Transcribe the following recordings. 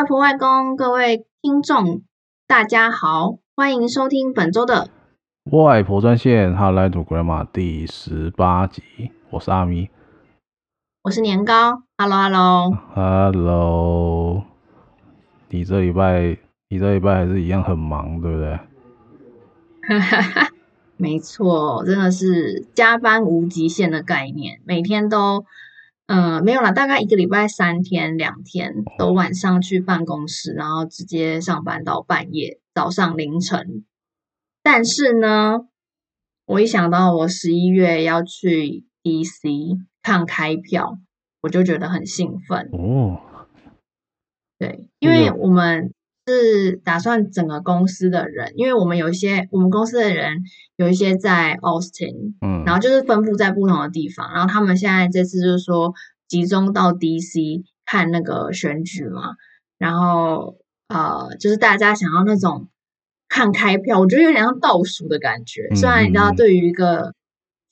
外婆、外公，各位听众，大家好，欢迎收听本周的外婆专线 Hotline to Grandma 第十八集。我是阿咪，我是年糕。Hello，Hello，Hello。你这礼拜，你这礼拜还是一样很忙，对不对？哈哈哈，没错，真的是加班无极限的概念，每天都。嗯、呃，没有啦，大概一个礼拜三天两天都晚上去办公室，然后直接上班到半夜，早上凌晨。但是呢，我一想到我十一月要去 DC 看开票，我就觉得很兴奋哦。对，因为我们是打算整个公司的人，因为我们有一些我们公司的人有一些在 Austin，嗯，然后就是分布在不同的地方，然后他们现在这次就是说集中到 DC 看那个选举嘛，然后呃，就是大家想要那种看开票，我觉得有点像倒数的感觉，虽然你知道对于一个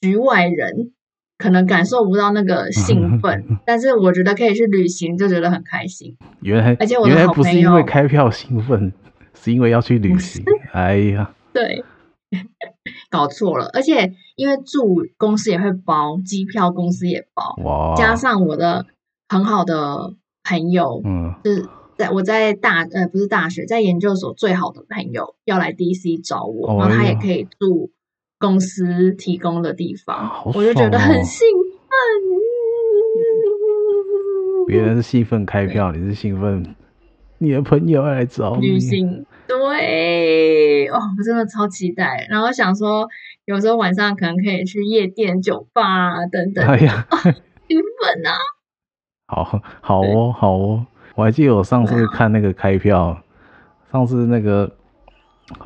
局外人可能感受不到那个兴奋，但是我觉得可以去旅行就觉得很开心。原来，而且我原来不是因为开票兴奋，是因为要去旅行。哎呀，对，搞错了。而且因为住公司也会包机票，公司也包，哇，加上我的很好的朋友，嗯，就是在我在大呃不是大学，在研究所最好的朋友要来 DC 找我，哦，然后他也可以住。公司提供的地方，哦、我就觉得很兴奋。别人是兴奋开票，你是兴奋你的朋友要来找你旅行。对，哦，我真的超期待。然后想说，有时候晚上可能可以去夜店、酒吧啊等等。哎呀，兴奋啊！好好哦，好哦。我还记得我上次看那个开票，啊、上次那个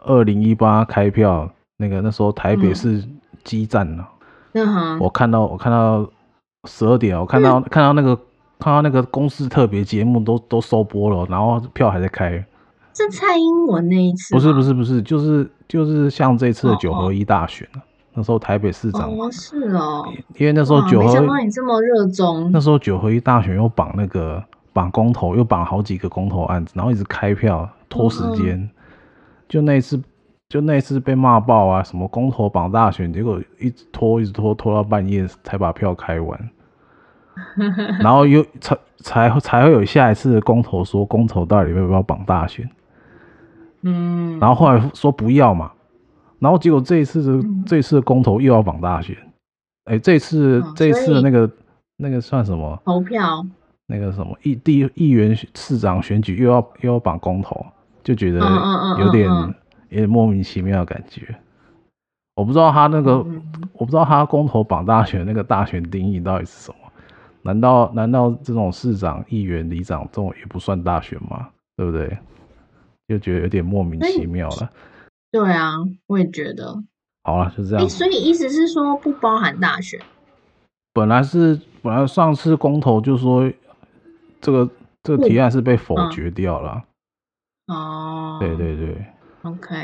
二零一八开票。那个那时候台北市基站呢，嗯，我看到我看到十二点，我看到、嗯、看到那个看到那个公司特别节目都都收播了，然后票还在开。是蔡英文那一次？不是不是不是，就是就是像这次的九合一大选、哦、那时候台北市长哦是哦，因为那时候九合一，没想到你这么热衷。那时候九合一大选又绑那个绑公投，又绑好几个公投案子，然后一直开票拖时间、嗯，就那一次。就那次被骂爆啊！什么公投绑大选，结果一直拖，一直拖，拖到半夜才把票开完，然后又才才才会有下一次的公投，说公投到底要不要绑大选？嗯，然后后来说不要嘛，然后结果这一次这一次的公投又要绑大选，哎、欸，这次、哦、这次的那个那个算什么？投票？那个什么议地议员市长选举又要又要绑公投，就觉得有点。嗯嗯嗯嗯也莫名其妙的感觉，我不知道他那个，嗯、我不知道他公投绑大选那个大选定义到底是什么？难道难道这种市长、议员、里长这种也不算大选吗？对不对？就觉得有点莫名其妙了。对啊，我也觉得。好了，就这样。所以意思是说不包含大选？本来是本来上次公投就说这个这个提案是被否决掉了。哦、嗯。对对对。OK，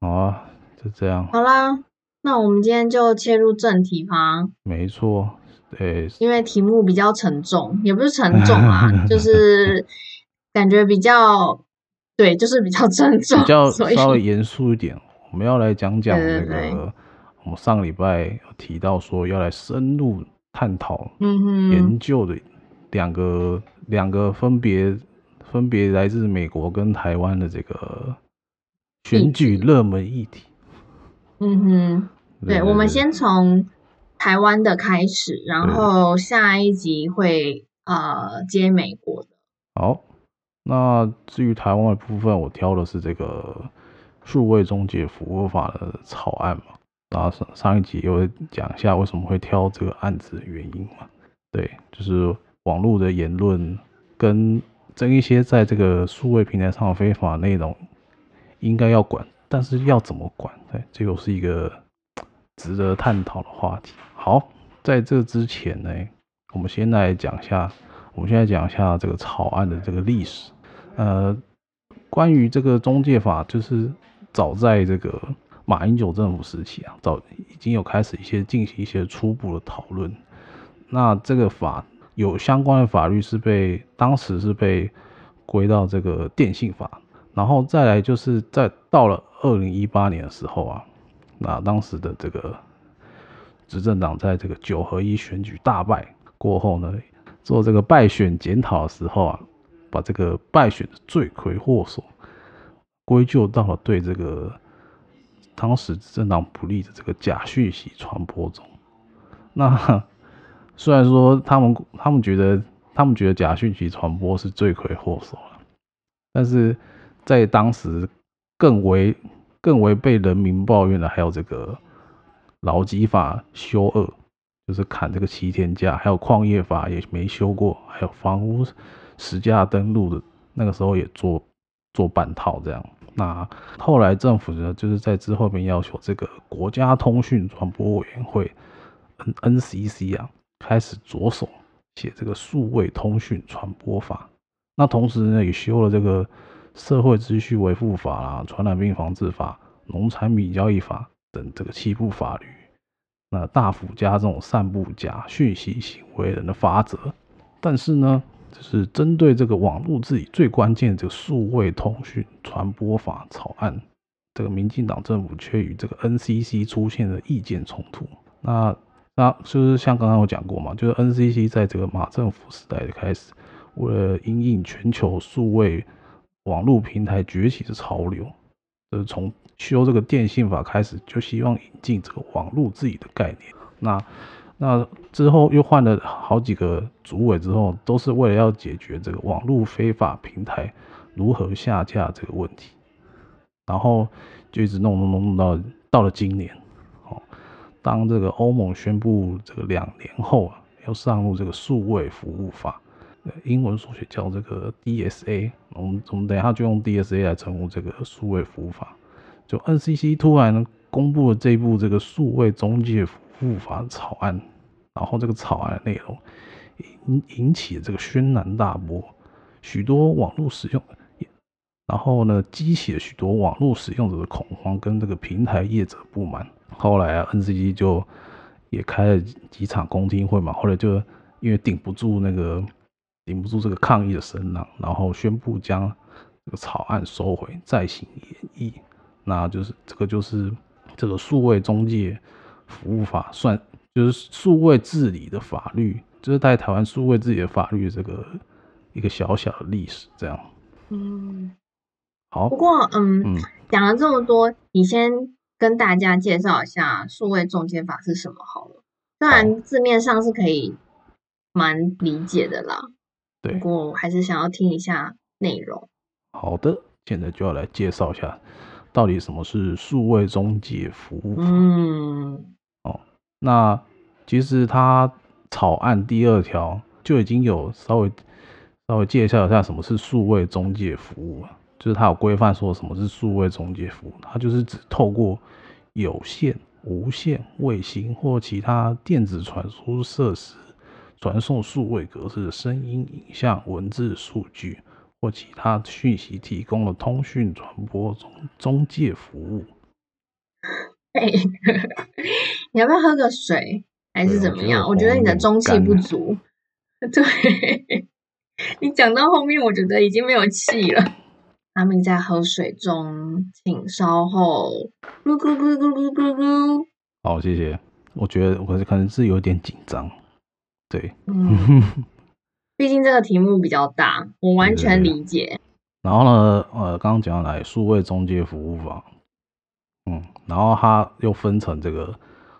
好啊，就这样。好啦，那我们今天就切入正题吧。没错，对，因为题目比较沉重，也不是沉重啊，就是感觉比较，对，就是比较沉重，比较 稍微严肃一点。我们要来讲讲那个，我们上礼拜有提到说要来深入探讨、研究的两个两个分别分别来自美国跟台湾的这个。选举热门议题，嗯哼，对，对，我们先从台湾的开始，然后下一集会呃接美国的。好，那至于台湾的部分，我挑的是这个数位中介服务法的草案嘛，然后上上一集有讲一下为什么会挑这个案子的原因嘛，对，就是网络的言论跟争一些在这个数位平台上的非法内容。应该要管，但是要怎么管？对，这又是一个值得探讨的话题。好，在这之前呢，我们先来讲一下，我们现在讲一下这个草案的这个历史。呃，关于这个中介法，就是早在这个马英九政府时期啊，早已经有开始一些进行一些初步的讨论。那这个法有相关的法律是被当时是被。归到这个电信法，然后再来就是在到了二零一八年的时候啊，那当时的这个执政党在这个九合一选举大败过后呢，做这个败选检讨的时候啊，把这个败选的罪魁祸首归咎到了对这个当时执政党不利的这个假讯息传播中。那 虽然说他们他们觉得他们觉得假讯息传播是罪魁祸首了，但是在当时更为更为被人民抱怨的还有这个劳基法修二，就是砍这个七天假，还有矿业法也没修过，还有房屋实价登录的那个时候也做做半套这样。那后来政府呢，就是在之后面要求这个国家通讯传播委员会 NCC 啊。开始着手写这个数位通讯传播法，那同时呢，也修了这个社会秩序维护法啦、传染病防治法、农产品交易法等这个七部法律，那大幅加重散布假讯息行为人的罚则。但是呢，就是针对这个网络治理最关键的这个数位通讯传播法草案，这个民进党政府却与这个 NCC 出现了意见冲突。那那就是像刚刚我讲过嘛，就是 NCC 在这个马政府时代的开始，为了因应全球数位网络平台崛起的潮流，就是从修这个电信法开始，就希望引进这个网络治理的概念。那那之后又换了好几个主委之后，都是为了要解决这个网络非法平台如何下架这个问题，然后就一直弄弄弄弄到到了今年。哦当这个欧盟宣布这个两年后啊，要上路这个数位服务法，英文数学叫这个 DSA，我们我们等一下就用 DSA 来称呼这个数位服务法。就 NCC 突然公布了这部这个数位中介服务法草案，然后这个草案的内容引引起这个轩然大波，许多网络使用，然后呢，激起了许多网络使用者的恐慌跟这个平台业者不满。后来啊，NCC 就也开了几场公听会嘛，后来就因为顶不住那个顶不住这个抗议的声浪，然后宣布将这个草案收回，再行研议。那就是这个就是这个数位中介服务法，算就是数位治理的法律，就是在台湾数位治理的法律这个一个小小的历史这样。嗯，好。不过嗯，嗯，讲了这么多，你先。跟大家介绍一下数位中介法是什么好了，虽然字面上是可以蛮理解的啦，对，不过我还是想要听一下内容。好的，现在就要来介绍一下到底什么是数位中介服务法。嗯，哦，那其实它草案第二条就已经有稍微稍微介绍一下什么是数位中介服务了。就是它有规范说什么是数位中介服务，它就是指透过有线、无线、卫星或其他电子传输设施传送数位格式的声音、影像、文字、数据或其他讯息提供了通讯传播中中介服务。哎，你要不要喝个水，还是怎么样？我觉得你的中气不足。对，你讲到后面，我觉得已经没有气了。阿明在喝水中，请稍后。咕咕咕咕咕咕咕。好，谢谢。我觉得我可能是有点紧张。对，嗯，毕竟这个题目比较大，我完全理解。然后呢，呃，刚刚讲来数位中介服务法，嗯，然后它又分成这个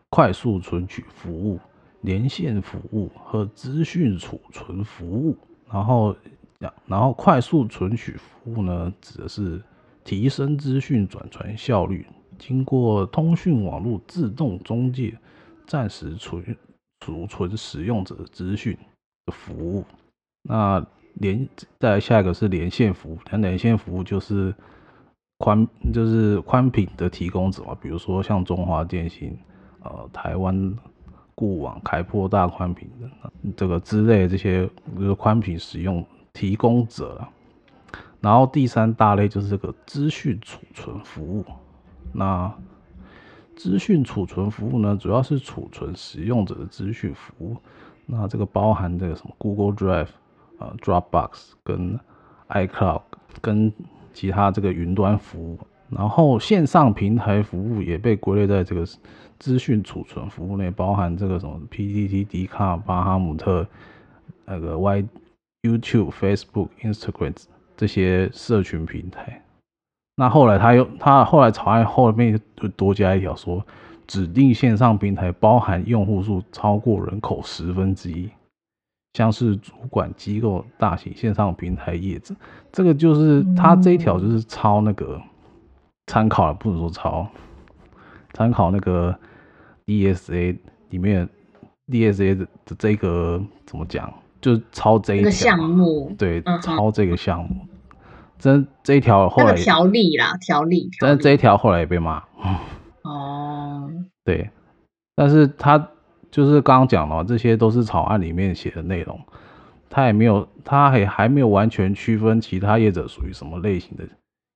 快速存取服务、连线服务和资讯储存服务，然后。然后快速存取服务呢，指的是提升资讯转传效率，经过通讯网络自动中介暂时存储存使用者资讯的服务。那连再下一个是连线服务，那连线服务就是宽就是宽频的提供者嘛，比如说像中华电信、呃台湾固网、开擘大宽频的这个之类这些就是宽频使用。提供者，然后第三大类就是这个资讯储存服务。那资讯储存服务呢，主要是储存使用者的资讯服务。那这个包含这个什么 Google Drive 啊、Dropbox 跟 iCloud 跟其他这个云端服务，然后线上平台服务也被归类在这个资讯储存服务内，包含这个什么 PTT、迪卡、巴哈姆特、那个 Y、YouTube、Facebook、Instagram 这些社群平台。那后来他又他后来草案后面就多加一条说，指定线上平台包含用户数超过人口十分之一。像是主管机构、大型线上平台业者，这个就是他这一条就是抄那个参考了，不能说抄，参考那个 DSA 里面 DSA 的这个怎么讲，就是抄这一条。项目，对，抄这个项目，这这一条后来条例啦，条例，但是这一条后来也被骂，哦，对，但是他。就是刚刚讲了，这些都是草案里面写的内容，他也没有，他也还没有完全区分其他业者属于什么类型的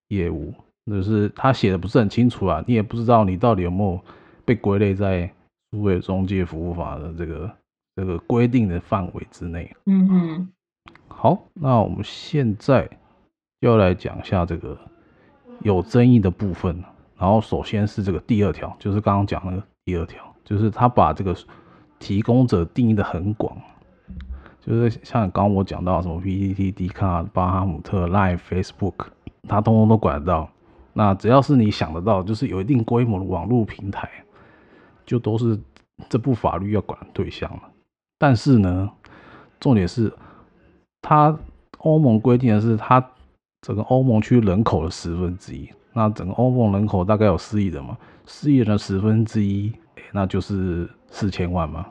业务，就是他写的不是很清楚啊，你也不知道你到底有没有被归类在数位中介服务法的这个这个规定的范围之内。嗯嗯。好，那我们现在就要来讲一下这个有争议的部分，然后首先是这个第二条，就是刚刚讲那个第二条，就是他把这个。提供者定义的很广，就是像刚我讲到什么 PTT、迪卡、巴哈姆特、Line、Facebook，他通通都管得到。那只要是你想得到，就是有一定规模的网络平台，就都是这部法律要管的对象了。但是呢，重点是，他欧盟规定的是，他整个欧盟区人口的十分之一。那整个欧盟人口大概有四亿人嘛，四亿人的十分之一，那就是四千万嘛。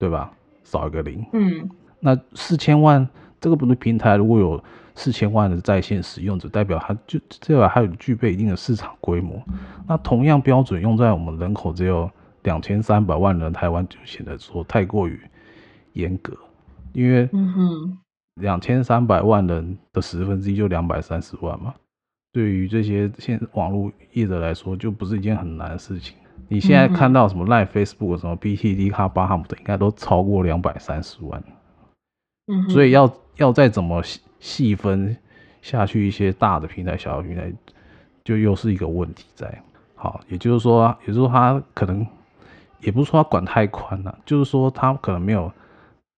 对吧？少一个零。嗯，那四千万这个不是平台，如果有四千万的在线使用者，代表它就代表它有具备一定的市场规模。那同样标准用在我们人口只有两千三百万人，台湾就显得说太过于严格，因为嗯哼，两千三百万人的十分之一就两百三十万嘛，对于这些现网络业者来说，就不是一件很难的事情。你现在看到什么 Line、Facebook、什么 BTD、卡巴哈姆的，应该都超过两百三十万。嗯，所以要要再怎么细细分下去，一些大的平台、小的平台，就又是一个问题在。好，也就是说，也就是说，他可能也不是说他管太宽了，就是说他可能没有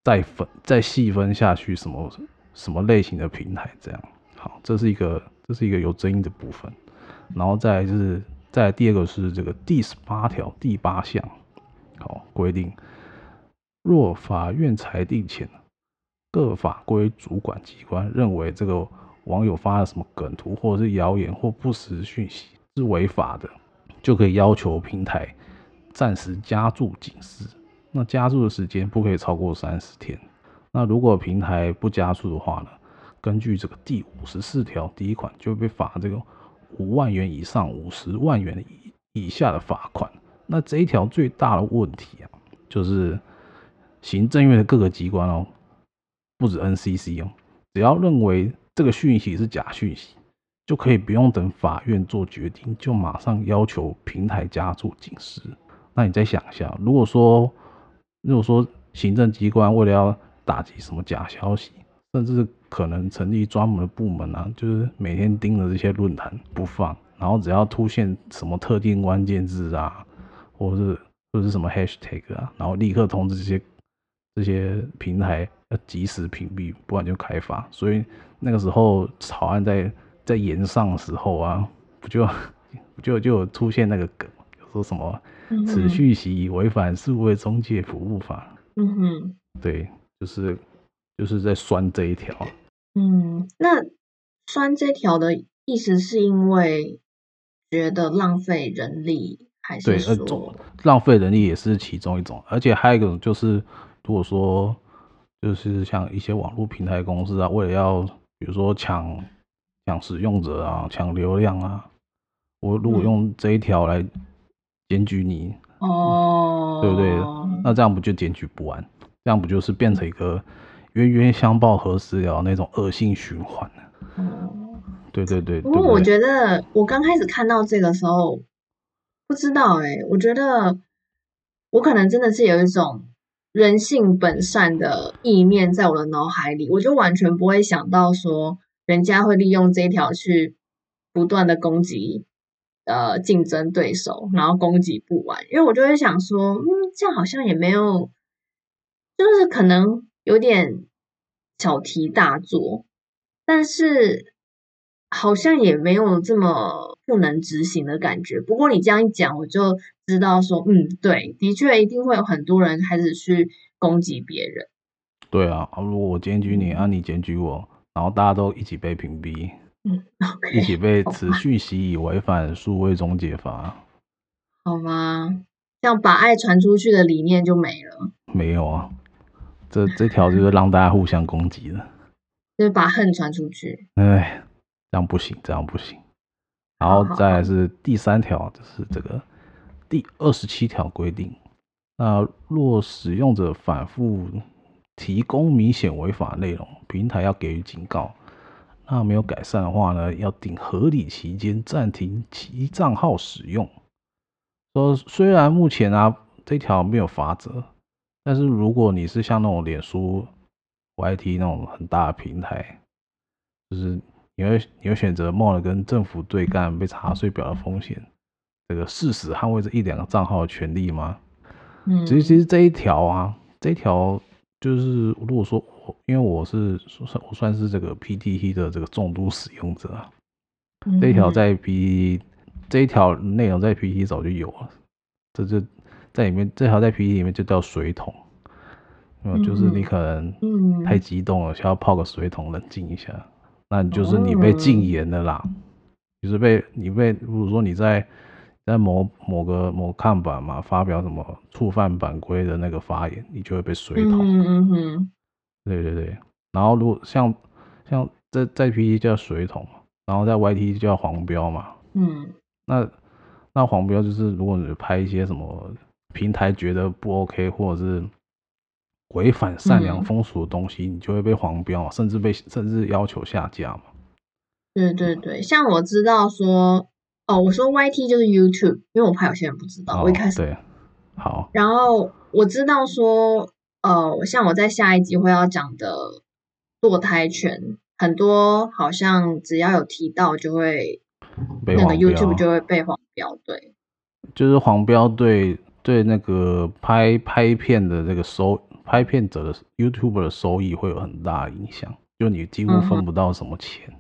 再分再细分下去什么什么类型的平台这样。好，这是一个这是一个有争议的部分，然后再来就是。再第二个是这个第十八条第八项，好规定，若法院裁定前，各法规主管机关认为这个网友发的什么梗图或者是谣言或不实讯息是违法的，就可以要求平台暂时加注警示。那加注的时间不可以超过三十天。那如果平台不加注的话呢，根据这个第五十四条第一款就会被罚这个。五万元以上五十万元以以下的罚款。那这一条最大的问题啊，就是行政院的各个机关哦，不止 NCC 哦，只要认为这个讯息是假讯息，就可以不用等法院做决定，就马上要求平台加注警示。那你再想一下，如果说如果说行政机关为了要打击什么假消息，甚至可能成立专门的部门啊，就是每天盯着这些论坛不放，然后只要出现什么特定关键字啊，或者是或者是什么 hashtag 啊，然后立刻通知这些这些平台要及时屏蔽，不然就开罚。所以那个时候草案在在研上的时候啊，不就 不就就出现那个梗，说什么此讯息违反数位中介服务法。嗯哼，对，就是。就是在酸这一条，嗯，那酸这条的意思是因为觉得浪费人力，还是说对，呃，浪费人力也是其中一种，而且还有一种就是，如果说就是像一些网络平台公司啊，为了要比如说抢抢使用者啊，抢流量啊，我如果用这一条来检举你，哦、嗯，对不对？那这样不就检举不完？这样不就是变成一个？冤冤相报何时了？那种恶性循环呢？嗯，对对对。不过我觉得，我刚开始看到这个时候，不知道哎、欸，我觉得我可能真的是有一种人性本善的意念在我的脑海里，我就完全不会想到说人家会利用这一条去不断的攻击呃竞争对手，然后攻击不完。因为我就会想说，嗯，这样好像也没有，就是可能有点小题大做，但是好像也没有这么不能执行的感觉。不过你这样一讲，我就知道说，嗯，对，的确一定会有很多人开始去攻击别人。对啊，如果我检举你，啊，你检举我，然后大家都一起被屏蔽，嗯，okay, 一起被持续习以违反数位终结法，好吗？这样把爱传出去的理念就没了。没有啊，这这条就是让大家互相攻击的，就是把恨传出去。哎，这样不行，这样不行。然后再来是第三条，就是这个第二十七条规定，那若使用者反复。提供明显违法内容，平台要给予警告。那没有改善的话呢，要顶合理期间暂停其账号使用。说虽然目前啊这条没有法则，但是如果你是像那种脸书、YT 那种很大的平台，就是你会你会选择冒了跟政府对干被查税表的风险，这个誓死捍卫这一两个账号的权利吗？嗯，其实其实这一条啊，这一条。就是如果说，因为我是算我算是这个 PTT 的这个重度使用者啊，这一条在 P 这一条内容在 PTT 早就有了，这就在里面这条在 PTT 里面就叫水桶，嗯，就是你可能太激动了，需要泡个水桶冷静一下，那就是你被禁言的啦，就是被你被如果说你在。在某某个某看板嘛，发表什么触犯版规的那个发言，你就会被水桶。嗯嗯嗯。对对对。然后如果像像在在 P T 叫水桶，然后在 Y T 叫黄标嘛。嗯。那那黄标就是如果你拍一些什么平台觉得不 OK 或者是违反善良风俗的东西，嗯、你就会被黄标，甚至被甚至要求下架嘛。对对对，像我知道说。哦，我说 YT 就是 YouTube，因为我怕有些人不知道。哦、我一开始对，好。然后我知道说，呃，像我在下一集会要讲的堕胎权，很多好像只要有提到就会被那个 YouTube 就会被黄标，对。就是黄标对对那个拍拍片的这个收拍片者的 YouTuber 的收益会有很大影响，就你几乎分不到什么钱。嗯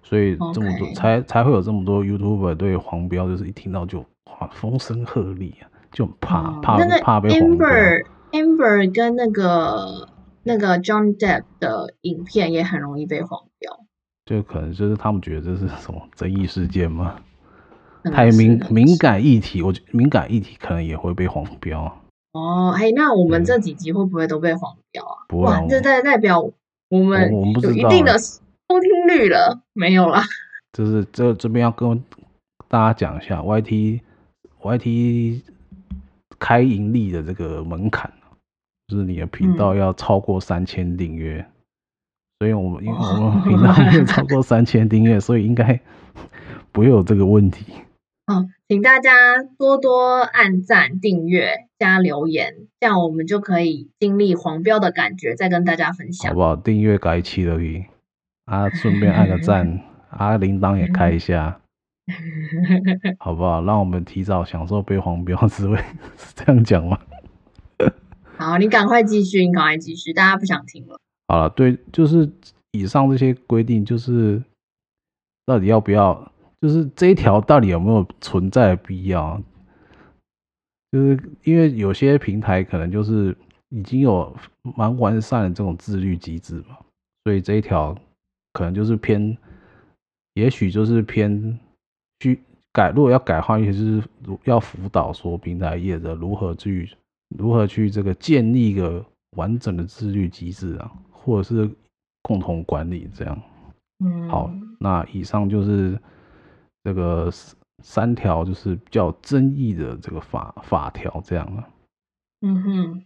所以这么多.才才会有这么多 YouTuber 对黄标，就是一听到就哇风声鹤唳啊，就很怕、哦、怕怕被黄标。Amber Amber 跟那个那个 John Depp 的影片也很容易被黄标，就可能就是他们觉得这是什么争议事件吗？太敏敏感议题，我觉得敏感议题可能也会被黄标。哦，嘿，那我们这几集会不会都被黄标啊？不会，这代代表我们有一定的。收听率了没有啦？就是这这边要跟大家讲一下，YT YT 开盈利的这个门槛，就是你的频道要超过三千订阅。嗯、所以我们因为我们频道没有超过三千订阅，所以应该 不会有这个问题。好，请大家多多按赞、订阅、加留言，这样我们就可以经历黄标的感觉，再跟大家分享，好不好？订阅改期而已。啊，顺便按个赞，啊，铃铛也开一下，好不好？让我们提早享受被黄标滋味，是这样讲吗？好，你赶快继续，你赶快继续，大家不想听了。好了，对，就是以上这些规定，就是到底要不要，就是这一条到底有没有存在的必要？就是因为有些平台可能就是已经有蛮完善的这种自律机制嘛，所以这一条。可能就是偏，也许就是偏去改。如果要改的话，也就是如要辅导说平台业者如何去如何去这个建立一个完整的自律机制啊，或者是共同管理这样。嗯，好，那以上就是这个三条就是比较争议的这个法法条这样了。嗯哼，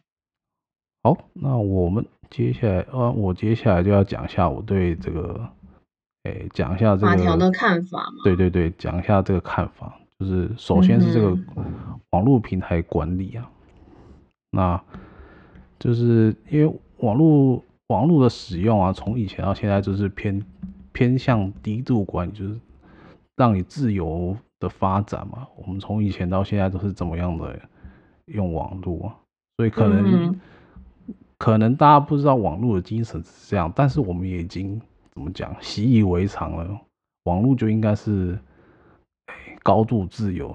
好，那我们。接下来，呃，我接下来就要讲一下我对这个，诶，讲一下这个法条的看法嘛。对对对，讲一下这个看法，就是首先是这个网络平台管理啊，那就是因为网络网络的使用啊，从以前到现在就是偏偏向低度管理，就是让你自由的发展嘛。我们从以前到现在都是怎么样的用网络啊？所以可能、嗯、可能大家不知道网络的精神是这样，但是我们也已经怎么讲习以为常了。网络就应该是高度自由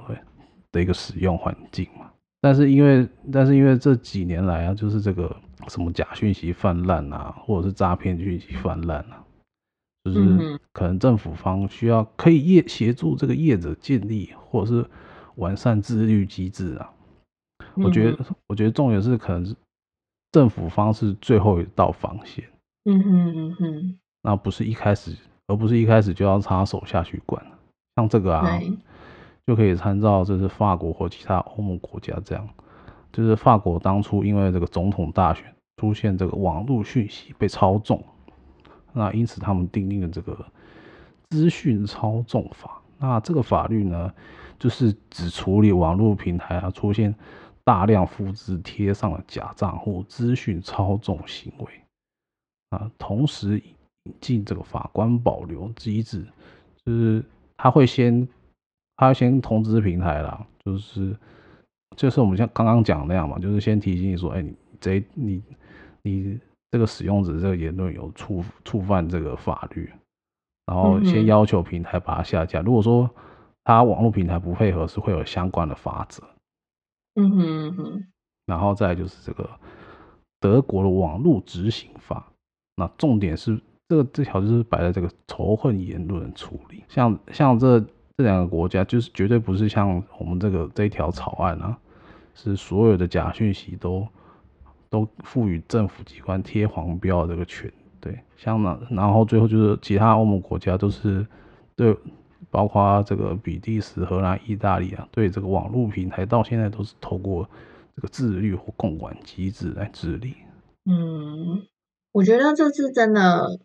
的一个使用环境嘛。但是因为但是因为这几年来啊，就是这个什么假讯息泛滥啊，或者是诈骗讯息泛滥啊，就是可能政府方需要可以业协助这个业者建立或者是完善自律机制啊。我觉得我觉得重点是可能是政府方是最后一道防线。嗯哼嗯哼，那不是一开始，而不是一开始就要插手下去管。像这个啊。就可以参照，这是法国或其他欧盟国家这样，就是法国当初因为这个总统大选出现这个网络讯息被操纵，那因此他们订定了这个资讯操纵法。那这个法律呢，就是只处理网络平台啊出现大量复制贴上的假账户、资讯操纵行为啊，同时引进这个法官保留机制，就是他会先。他要先通知平台啦，就是就是我们像刚刚讲那样嘛，就是先提醒你说，哎、欸，你这你你这个使用者这个言论有触触犯这个法律，然后先要求平台把它下架。嗯、如果说他网络平台不配合，是会有相关的法则。嗯哼嗯哼。然后再就是这个德国的网络执行法，那重点是这个这条就是摆在这个仇恨言论处理，像像这。这两个国家就是绝对不是像我们这个这一条草案啊，是所有的假讯息都都赋予政府机关贴黄标的这个权，对，像那然后最后就是其他欧盟国家都是对，包括这个比利时、荷兰、意大利啊，对这个网络平台到现在都是透过这个自律或共管机制来治理。嗯，我觉得这次真的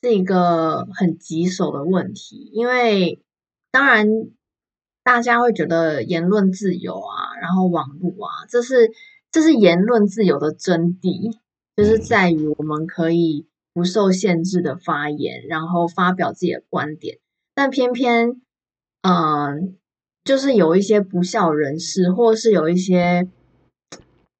是一个很棘手的问题，因为。当然，大家会觉得言论自由啊，然后网络啊，这是这是言论自由的真谛，就是在于我们可以不受限制的发言，然后发表自己的观点。但偏偏，嗯、呃，就是有一些不肖人士，或是有一些，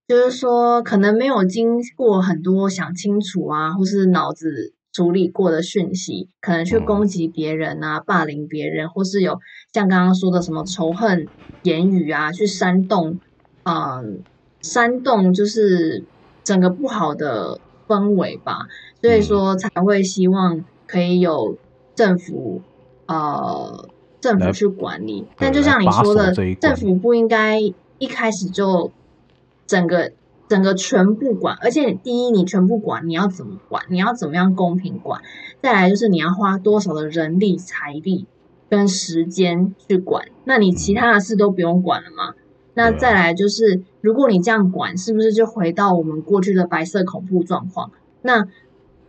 就是说可能没有经过很多想清楚啊，或是脑子。处理过的讯息，可能去攻击别人啊，霸凌别人，或是有像刚刚说的什么仇恨言语啊，去煽动，嗯，煽动就是整个不好的氛围吧。所以说才会希望可以有政府，呃，政府去管理。但就像你说的，政府不应该一开始就整个。整个全部管，而且第一，你全部管，你要怎么管？你要怎么样公平管？再来就是你要花多少的人力、财力跟时间去管？那你其他的事都不用管了吗？那再来就是，如果你这样管，是不是就回到我们过去的白色恐怖状况？那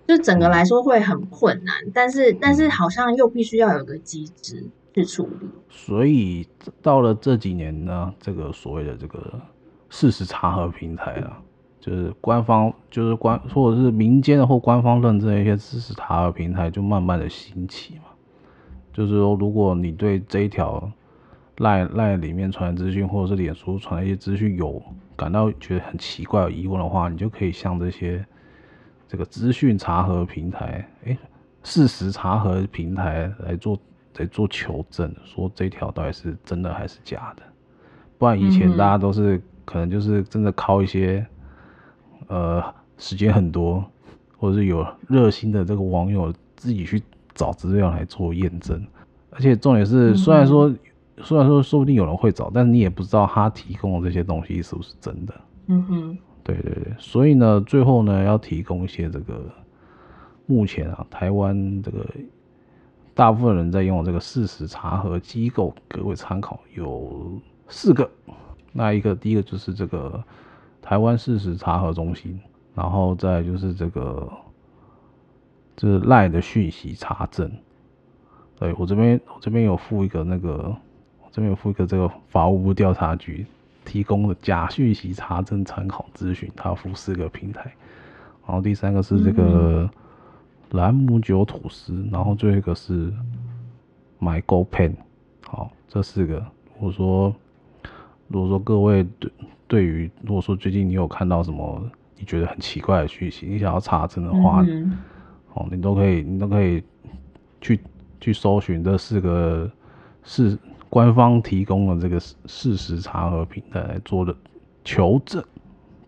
就整个来说会很困难，但是但是好像又必须要有个机制去处理。所以到了这几年呢，这个所谓的这个。事实查核平台啊，就是官方，就是官，或者是民间的或官方认证的一些事实查核平台，就慢慢的兴起嘛。就是说，如果你对这一条赖赖里面传的资讯，或者是脸书传的一些资讯有感到觉得很奇怪、有疑问的话，你就可以向这些这个资讯查核平台，哎、欸，事实查核平台来做来做求证，说这条到底是真的还是假的。不然以前大家都是。可能就是真的靠一些，呃，时间很多，或者是有热心的这个网友自己去找资料来做验证，而且重点是，虽然说，虽然说说不定有人会找，但是你也不知道他提供的这些东西是不是真的。嗯哼，对对对，所以呢，最后呢，要提供一些这个目前啊，台湾这个大部分人在用这个事实查核机构，各位参考有四个。那一个，第一个就是这个台湾事实查核中心，然后再就是这个就是赖的讯息查证。对，我这边，我这边有附一个那个，我这边有附一个这个法务部调查局提供的假讯息查证参考咨询，它要附四个平台。然后第三个是这个兰姆酒吐司，然后最后一个是 My Gold Pen。好，这四个。我说如果说各位对对于如果说最近你有看到什么你觉得很奇怪的讯息，你想要查证的话，嗯、哦，你都可以你都可以去去搜寻这四个是官方提供的这个事实查核平台来做的求证。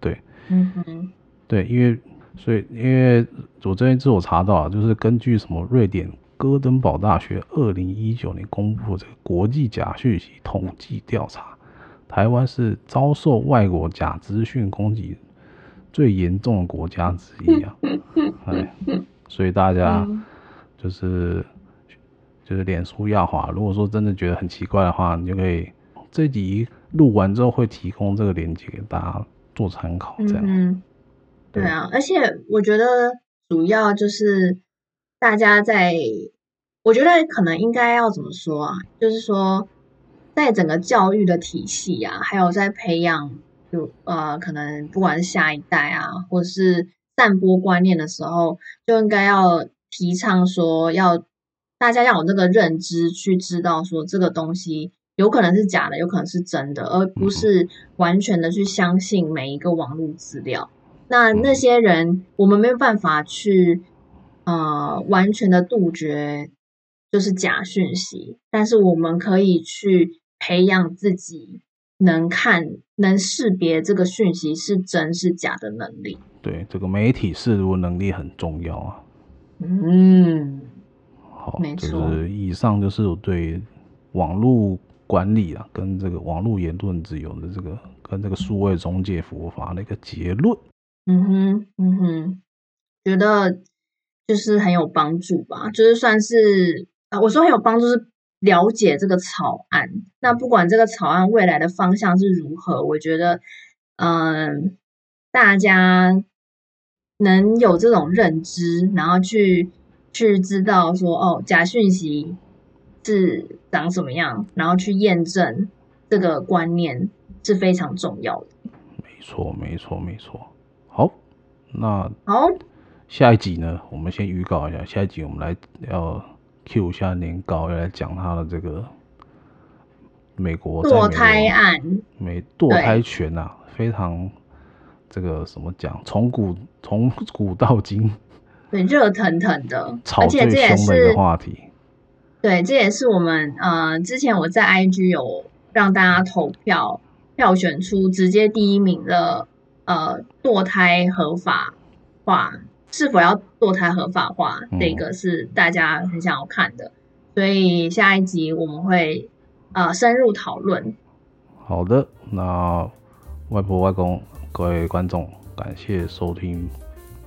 对，嗯哼，对，因为。所以，因为我这边自我查到啊，就是根据什么瑞典哥登堡大学二零一九年公布的这个国际假讯息统计调查，台湾是遭受外国假资讯攻击最严重的国家之一啊。哎，所以大家就是就是脸书要滑，如果说真的觉得很奇怪的话，你就可以这集录完之后会提供这个链接给大家做参考，这样。对啊，而且我觉得主要就是大家在，我觉得可能应该要怎么说啊？就是说，在整个教育的体系啊，还有在培养，就呃，可能不管是下一代啊，或者是散播观念的时候，就应该要提倡说，要大家要有那个认知，去知道说这个东西有可能是假的，有可能是真的，而不是完全的去相信每一个网络资料。那那些人，我们没有办法去，呃，完全的杜绝，就是假讯息。但是我们可以去培养自己能看、能识别这个讯息是真是假的能力。对，这个媒体识读能力很重要啊。嗯，好，没错。就是以上就是我对网络管理啊，跟这个网络言论自由的这个，跟这个数位中介服务法的一个结论。嗯哼，嗯哼，觉得就是很有帮助吧，就是算是啊，我说很有帮助是了解这个草案。那不管这个草案未来的方向是如何，我觉得，嗯，大家能有这种认知，然后去去知道说，哦，假讯息是长什么样，然后去验证这个观念是非常重要的。没错，没错，没错。好，那好，下一集呢？我们先预告一下，下一集我们来要 Q 一下年糕，要来讲他的这个美国堕胎案，美堕胎权啊，非常这个什么讲，从古从古到今，对，热腾腾的，吵最凶的一个话题。对，这也是我们呃，之前我在 IG 有让大家投票，票选出直接第一名的。呃，堕胎合法化是否要堕胎合法化？嗯、这个是大家很想要看的，所以下一集我们会呃深入讨论。好的，那外婆外公各位观众，感谢收听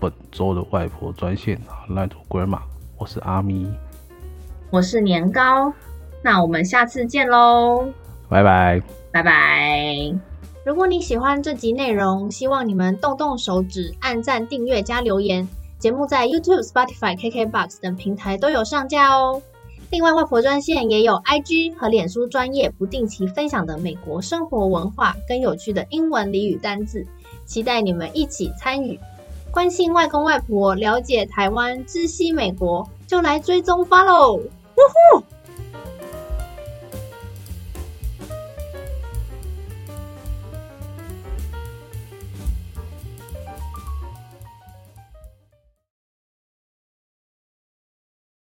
本周的外婆专线啊，Line to Grandma，我是阿咪，我是年糕，那我们下次见喽，拜拜，拜拜。如果你喜欢这集内容，希望你们动动手指按赞、订阅、加留言。节目在 YouTube、Spotify、KKBox 等平台都有上架哦。另外，外婆专线也有 IG 和脸书专业不定期分享的美国生活文化跟有趣的英文俚语单字，期待你们一起参与。关心外公外婆，了解台湾，知悉美国，就来追踪 Follow。呜呼！